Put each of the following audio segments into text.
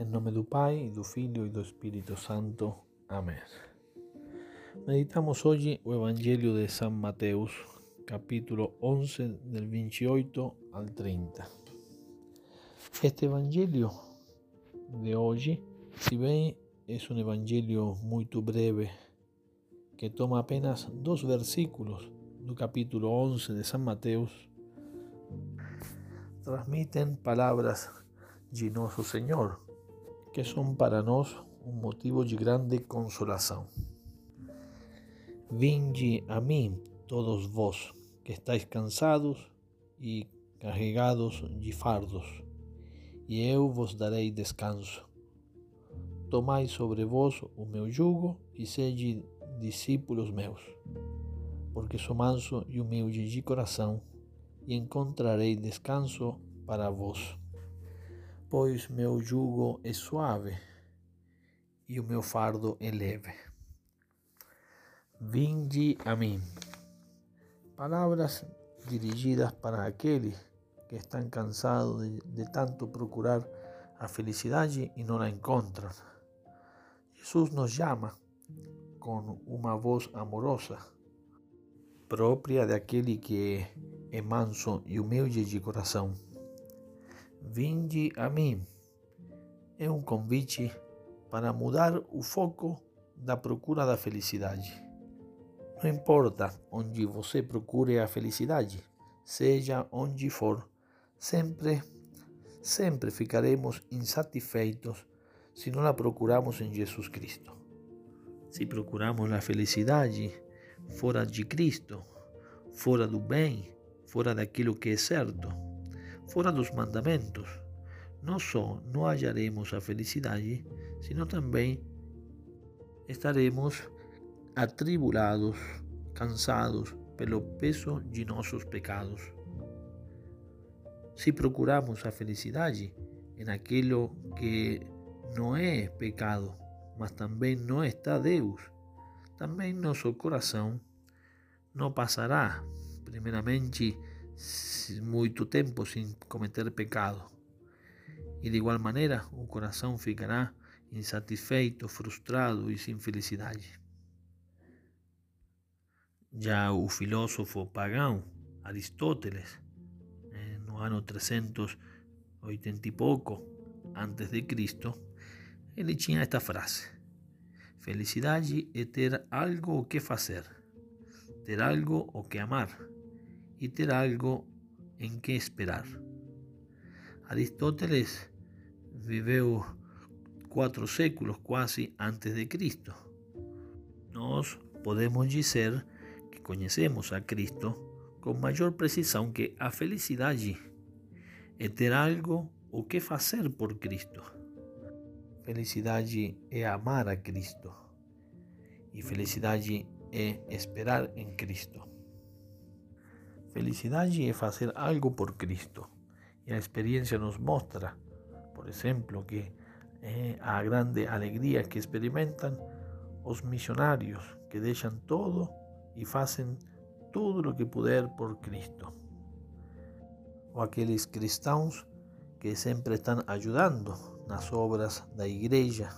Em nome do Pai, do Filho e do Espírito Santo. Amém. Meditamos hoje o Evangelho de São Mateus, capítulo 11, del 28 al 30. Este Evangelho de hoje, se bem é um Evangelho muito breve, que toma apenas dois versículos do capítulo 11 de São Mateus, transmitem palavras de nosso Senhor que son para nós un motivo de grande consolação. Vinde a mim, todos vós que estáis cansados e carregados de fardos, e eu vos darei descanso. Tomai sobre vós o meu jugo e sede discípulos meus, porque sou manso e humilde de coração, e encontrarei descanso para vós pois meu jugo é suave e o meu fardo é leve. Vinde a mim. Palavras dirigidas para aqueles que estão cansados de, de tanto procurar a felicidade e não a encontram. Jesus nos chama com uma voz amorosa, própria daquele que é manso e humilde de coração. Vinde a mim é um convite para mudar o foco da procura da felicidade. Não importa onde você procure a felicidade, seja onde for, sempre, sempre ficaremos insatisfeitos se não a procuramos em Jesus Cristo. Se procuramos a felicidade fora de Cristo, fora do bem, fora daquilo que é certo, fora dos mandamentos, não só não hallaremos a felicidade, sino também estaremos atribulados, cansados pelo peso de pecados. Se procuramos a felicidade em aquilo que não é pecado, mas também não está Deus, também nosso coração não passará, primeiramente, muito tempo sem cometer pecado. E de igual maneira, o coração ficará insatisfeito, frustrado e sem felicidade. Já o filósofo pagão Aristóteles, no ano 380 e pouco antes de Cristo, ele tinha esta frase: Felicidade é ter algo o que fazer, ter algo o que amar y tener algo en que esperar. Aristóteles viveu cuatro séculos quase antes de Cristo. Nós podemos dizer que conhecemos a Cristo com maior precisão que a felicidade é ter algo o que fazer por Cristo. Felicidade é amar a Cristo e felicidade é esperar em Cristo. Felicidade é fazer algo por Cristo. E a experiência nos mostra, por exemplo, que é a grande alegria que experimentam os missionários que deixam todo e fazem tudo o que puder por Cristo. Ou aqueles cristãos que sempre estão ajudando nas obras da igreja.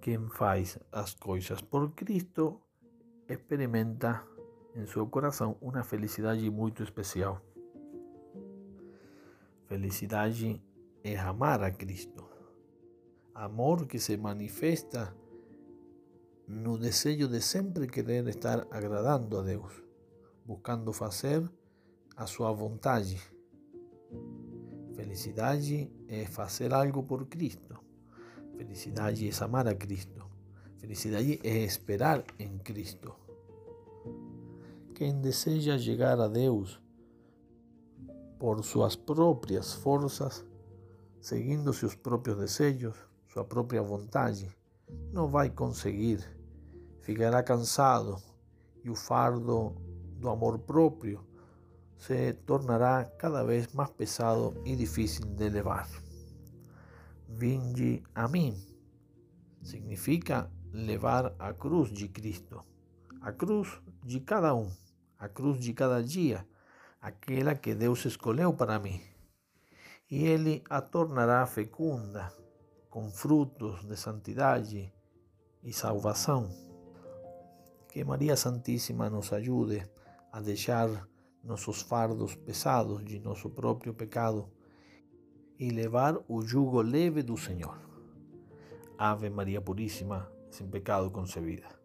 Quem faz as coisas por Cristo experimenta em seu coração uma felicidade muito especial. Felicidade é amar a Cristo. Amor que se manifesta no desejo de sempre querer estar agradando a Deus, buscando fazer a sua vontade. Felicidade é fazer algo por Cristo. Felicidade é amar a Cristo. Felicidade é esperar em Cristo. Quem deseja chegar a Deus por suas próprias forças, seguindo seus próprios desejos, sua própria vontade, não vai conseguir. Ficará cansado e o fardo do amor próprio se tornará cada vez mais pesado e difícil de levar. Vinde a mim significa levar a cruz de Cristo, a cruz de cada um a cruz de cada dia, aquela que Deus escolheu para mim. e Ele a tornará fecunda, com frutos de santidade e salvação. Que Maria Santíssima nos ajude a deixar nossos fardos pesados de nosso próprio pecado e levar o jugo leve do Senhor. Ave Maria Puríssima, sem pecado concebida.